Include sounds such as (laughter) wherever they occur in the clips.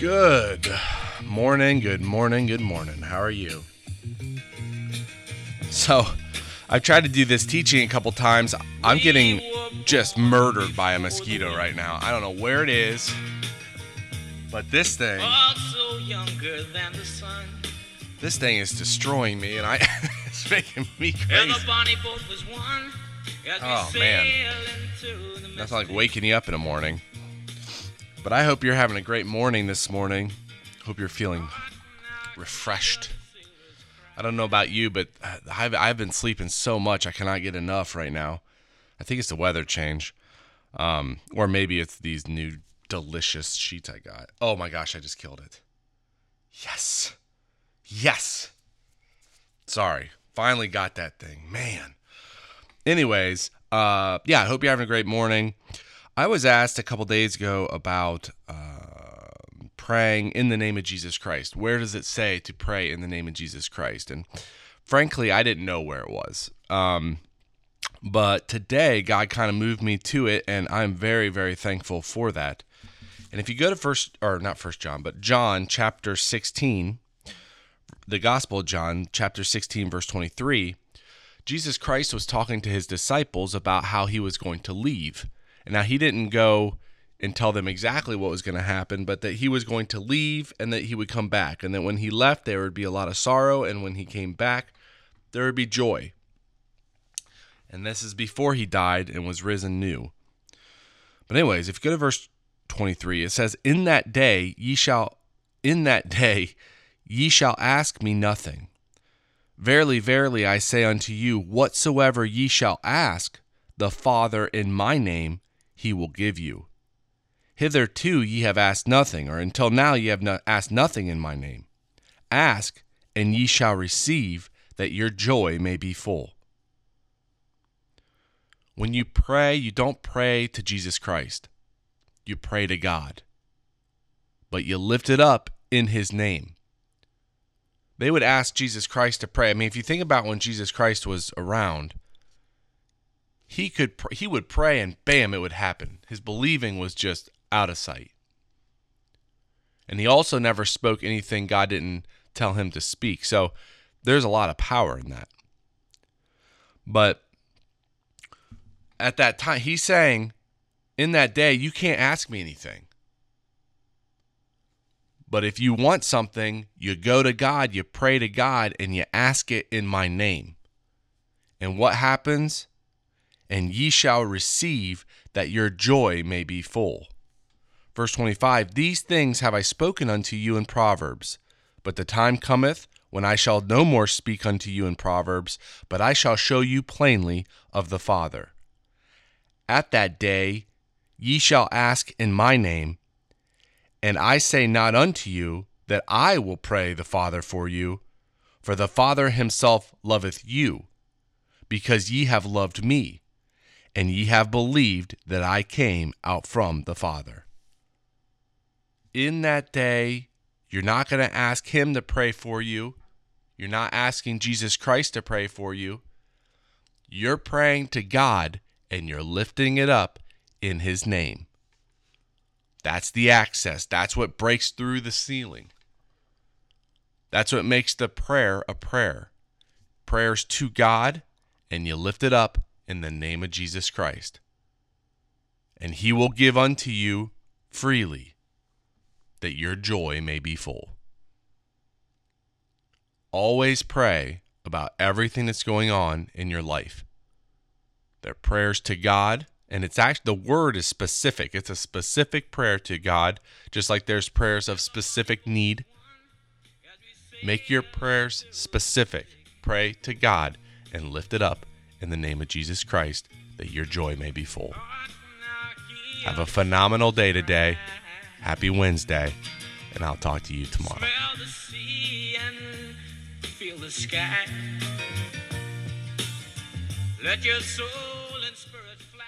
Good morning, good morning, good morning. How are you? So, I've tried to do this teaching a couple times. I'm getting just murdered by a mosquito right now. I don't know where it is, but this thing, oh, Also younger than the sun. this thing is destroying me, and I, (laughs) it's making me crazy. the bonnie boat was one. As we Oh, man. sail into the That's like waking you up in the morning. But I hope you're having a great morning this morning. Hope you're feeling refreshed. I don't know about you, but I've, I've been sleeping so much I cannot get enough right now. I think it's the weather change. Um, or maybe it's these new delicious sheets I got. Oh my gosh, I just killed it. Yes. Yes. Sorry. Finally got that thing. Man. Anyways, uh, yeah, I hope you're having a great morning. I was asked a couple days ago about uh, praying in the name of Jesus Christ. Where does it say to pray in the name of Jesus Christ? And frankly, I didn't know where it was. Um, but today, God kind of moved me to it, and I'm very, very thankful for that. And if you go to first, or not First John, but John chapter 16, the Gospel of John chapter 16, verse 23, Jesus Christ was talking to his disciples about how he was going to leave. And now he didn't go and tell them exactly what was going to happen, but that he was going to leave and that he would come back. And that when he left, there would be a lot of sorrow. And when he came back, there would be joy. And this is before he died and was risen new. But, anyways, if you go to verse 23, it says, In that day ye shall, in that day ye shall ask me nothing. Verily, verily, I say unto you, whatsoever ye shall ask the Father in my name, he will give you. Hitherto ye have asked nothing, or until now ye have not asked nothing in my name. Ask, and ye shall receive, that your joy may be full. When you pray, you don't pray to Jesus Christ, you pray to God. But you lift it up in his name they would ask Jesus Christ to pray. I mean, if you think about when Jesus Christ was around, he could pr- he would pray and bam, it would happen. His believing was just out of sight. And he also never spoke anything God didn't tell him to speak. So there's a lot of power in that. But at that time, he's saying, in that day, you can't ask me anything. But if you want something, you go to God, you pray to God, and you ask it in my name. And what happens? And ye shall receive that your joy may be full. Verse 25 These things have I spoken unto you in Proverbs, but the time cometh when I shall no more speak unto you in Proverbs, but I shall show you plainly of the Father. At that day ye shall ask in my name. And I say not unto you that I will pray the Father for you, for the Father himself loveth you, because ye have loved me, and ye have believed that I came out from the Father. In that day, you're not going to ask him to pray for you. You're not asking Jesus Christ to pray for you. You're praying to God and you're lifting it up in his name. That's the access. That's what breaks through the ceiling. That's what makes the prayer a prayer. Prayers to God, and you lift it up in the name of Jesus Christ. And he will give unto you freely, that your joy may be full. Always pray about everything that's going on in your life. They're prayers to God, and it's actually the word is specific. It's a specific prayer to God, just like there's prayers of specific need. Make your prayers specific. Pray to God and lift it up in the name of Jesus Christ that your joy may be full. Have a phenomenal day today. Happy Wednesday, and I'll talk to you tomorrow. Smell the sea and feel the sky. Let your soul and spirit fly.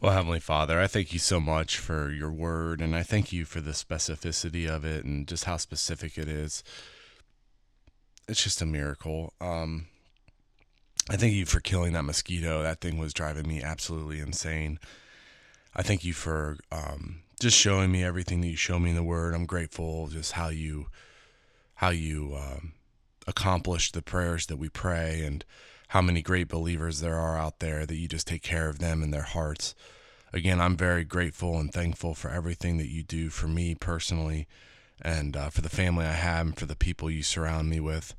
Well, Heavenly Father, I thank you so much for your word, and I thank you for the specificity of it and just how specific it is. It's just a miracle. Um, I thank you for killing that mosquito. That thing was driving me absolutely insane. I thank you for um, just showing me everything that you show me in the Word. I'm grateful just how you how you um, accomplish the prayers that we pray and how many great believers there are out there that you just take care of them and their hearts. Again, I'm very grateful and thankful for everything that you do for me personally and uh, for the family I have and for the people you surround me with.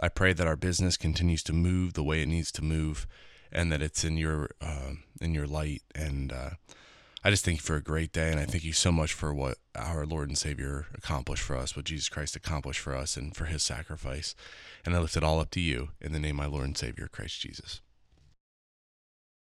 I pray that our business continues to move the way it needs to move and that it's in your uh, in your light and uh, I just thank you for a great day, and I thank you so much for what our Lord and Savior accomplished for us, what Jesus Christ accomplished for us, and for his sacrifice. And I lift it all up to you in the name of my Lord and Savior, Christ Jesus.